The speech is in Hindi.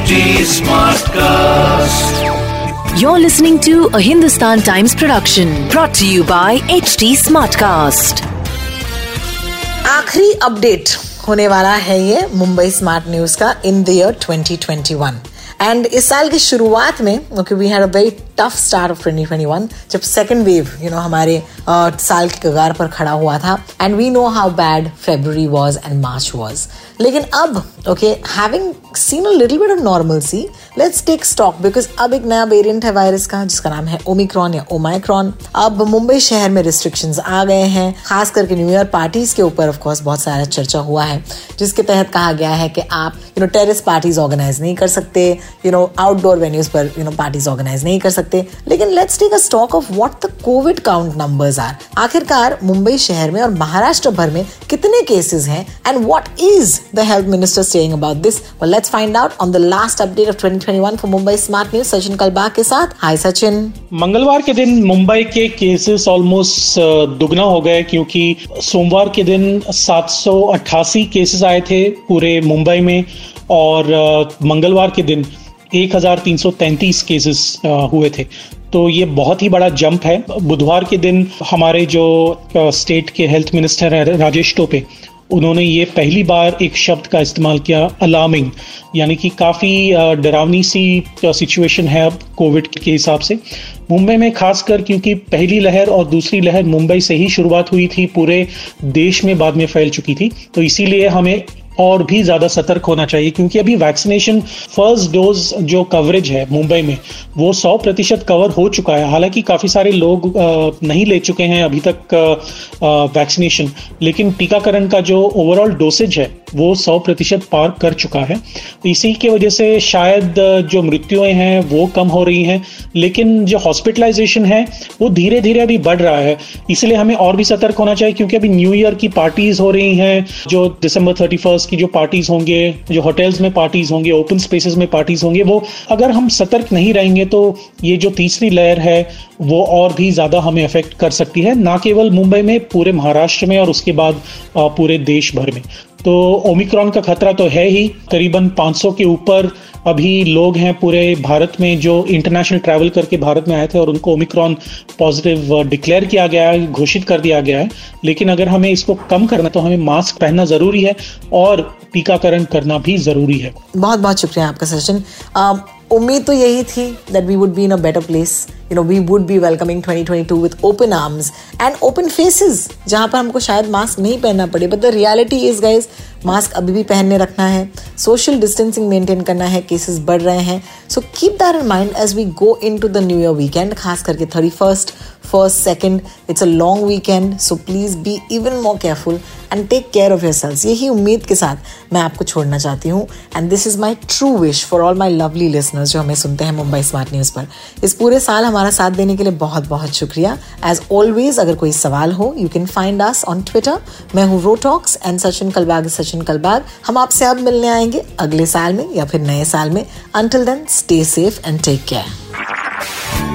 HD Smartcast. You're listening to a Hindustan Times production brought to you by HD Smartcast. आखिरी अपडेट होने वाला है ये मुंबई स्मार्ट न्यूज़ का इन द ईयर 2021 एंड इस साल की शुरुआत में okay we had a very tough start of 2021 जब सेकंड वेव यू नो हमारे uh, साल की कगार पर खड़ा हुआ था and we know how bad February was and March was लेकिन अब okay having seen a little bit of normalcy let's take stock because अब एक नया वेरिएंट है वायरस का जिसका नाम है ओमिक्रॉन या ओमाइक्रॉन अब मुंबई शहर में रिस्ट्रिक्शंस आ गए हैं खास करके न्यू ईयर पार्टीज़ के ऊपर ऑफ़ कोर्स बहुत सारा चर्चा हुआ है जिसके तहत कहा गया है कि आप you know terrace parties organise नहीं कर सकते यू नो आउटडोर वेन्यूज पर यू नो पार्टीज़ ऑर्गेनाइज नहीं कर सकते। लेकिन let's take a stock of what the Covid count numbers are आखिरकार मुंबई शहर में और महाराष्ट्र भर में कितने केसेस हैं and what is the health minister saying about this well, let's find out on the last update of 2021 for Mumbai Smart News Sachin Kalbag के साथ। हाय सचिन मंगलवार के दिन मुंबई के केसेस ऑलमोस्ट दुगना हो गए क्योंकि सोमवार के दिन 788 केसेस आए थे पूरे मुंबई में और मंगलवार के दिन 1333 केसेस हुए थे। तो ये बहुत ही बड़ा जंप है। बुधवार के दिन हमारे जो स्टेट के हेल्थ मिनिस्टर हैं राजेश टोपे, उन्होंने ये पहली बार एक शब्द का इस्तेमाल किया अलार्मिंग यानी कि काफ़ी डरावनी सी सिचुएशन है अब कोविड के हिसाब से। मुंबई में खासकर क्योंकि पहली लहर और दूसरी लहर मुंबई से ही शुरुआत हुई थी, पूरे देश में बाद में फैल चुकी थी। तो इसीलिए हमें और भी ज़्यादा सतर्क होना चाहिए, क्योंकि अभी वैक्सीनेशन फ़र्स्ट डोज जो कवरेज है मुंबई में, वो 100 प्रतिशत कवर हो चुका है। हालाँकि काफ़ी सारे लोग नहीं ले चुके हैं अभी तक वैक्सीनेशन लेकिन टीकाकरण का जो ओवरऑल डोसेज है, वो 100 प्रतिशत पार कर चुका है। इसी की वजह से शायद जो मृत्युएँ हैं, वो कम हो रही हैं, लेकिन जो हॉस्पिटलाइजेशन है, वो धीरे धीरे अभी बढ़ रहा है। इसलिए हमें और भी सतर्क होना चाहिए, क्योंकि अभी न्यू ईयर की पार्टीज़ हो रही हैं, जो दिसंबर थर्टी की जो पार्टीज़ होंगे, जो होटल्स में पार्टीज़ होंगे ओपन स्पेसेस में पार्टीज़ होंगे, वो अगर हम सतर्क नहीं रहेंगे तो ये जो तीसरी लहर है, वो और भी ज़्यादा हमें अफेक्ट कर सकती है, ना केवल मुंबई में, पूरे महाराष्ट्र में और उसके बाद पूरे देश भर में। तो ओमिक्रॉन का खतरा तो है ही, करीबन 500 के ऊपर अभी लोग हैं पूरे भारत में जो इंटरनेशनल ट्रैवल करके भारत में आए थे और उनको ओमिक्रॉन पॉजिटिव डिक्लेयर किया गया है, घोषित कर दिया गया है। लेकिन अगर हमें इसको कम करना तो हमें मास्क पहनना ज़रूरी है और टीकाकरण करना भी ज़रूरी है। बहुत बहुत शुक्रिया आपका सचिन। उम्मीद तो यही थी that we would be in a better place you know we would be welcoming 2022 with open arms and open faces जहाँ पर हमको शायद मास्क नहीं पहनना पड़े। But the reality is guys mask अभी भी पहनने रखना है। सोशल डिस्टेंसिंग मेंटेन करना है केसेस बढ़ रहे हैं। So keep that in mind as we go in to the new year weekend खास करके thirty first second it's a long weekend so please be even more careful and take care of your selves यही उम्मीद के साथ मैं आपको छोड़ना चाहती हूँ and this is my true wish for all my lovely listeners जो हमें सुनते हैं मुंबई स्मार्ट न्यूज़ पर। इस पूरे साल हमारा साथ देने के लिए बहुत बहुत शुक्रिया। एज ऑलवेज अगर कोई सवाल हो you can find us on Twitter मैं हूँ रोटॉक्स एंड सचिन कलबाग सचिन कलबाग हम आपसे अब मिलने आएँगे अगले साल में या फिर नए साल में। Until then stay safe and take care